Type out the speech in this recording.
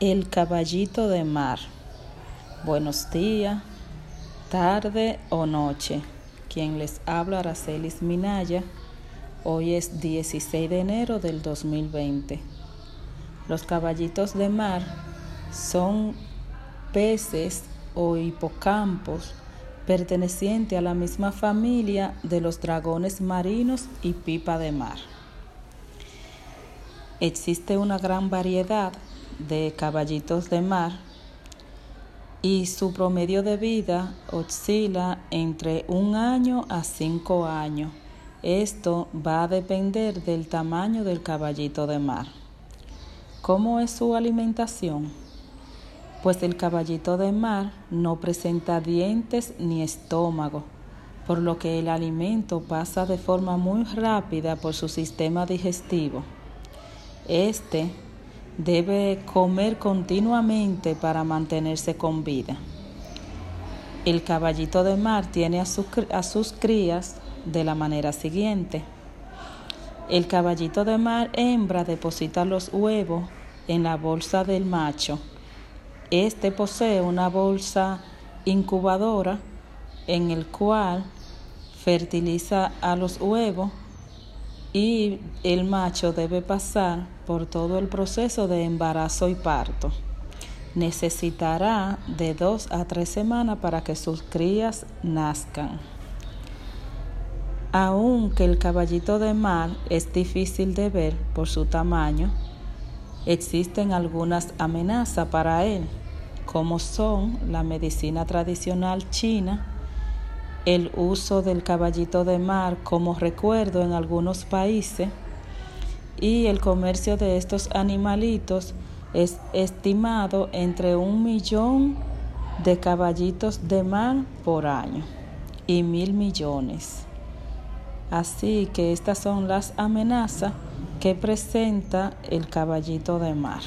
El caballito de mar. Buenos días, tarde o noche. Quien les habla, Aracelis Minaya. Hoy es 16 de enero del 2020. Los caballitos de mar son peces o hipocampos pertenecientes a la misma familia de los dragones marinos y pipa de mar. Existe una gran variedad de caballitos de mar y su promedio de vida oscila entre un año a cinco años. Esto va a depender del tamaño del caballito de mar. ¿Cómo es su alimentación? Pues el caballito de mar no presenta dientes ni estómago, por lo que el alimento pasa de forma muy rápida por su sistema digestivo. Este debe comer continuamente para mantenerse con vida. El caballito de mar tiene a, sus crías de la manera siguiente. El caballito de mar hembra deposita los huevos en la bolsa del macho. Este posee una bolsa incubadora en el cual fertiliza a los huevos y el macho debe pasar por todo el proceso de embarazo y parto. Necesitará de dos a tres semanas para que sus crías nazcan. Aunque el caballito de mar es difícil de ver por su tamaño, existen algunas amenazas para él, como son la medicina tradicional china, el uso del caballito de mar como recuerdo en algunos países y el comercio de estos animalitos es estimado entre un millón de caballitos de mar por año y mil millones. Así que estas son las amenazas que presenta el caballito de mar.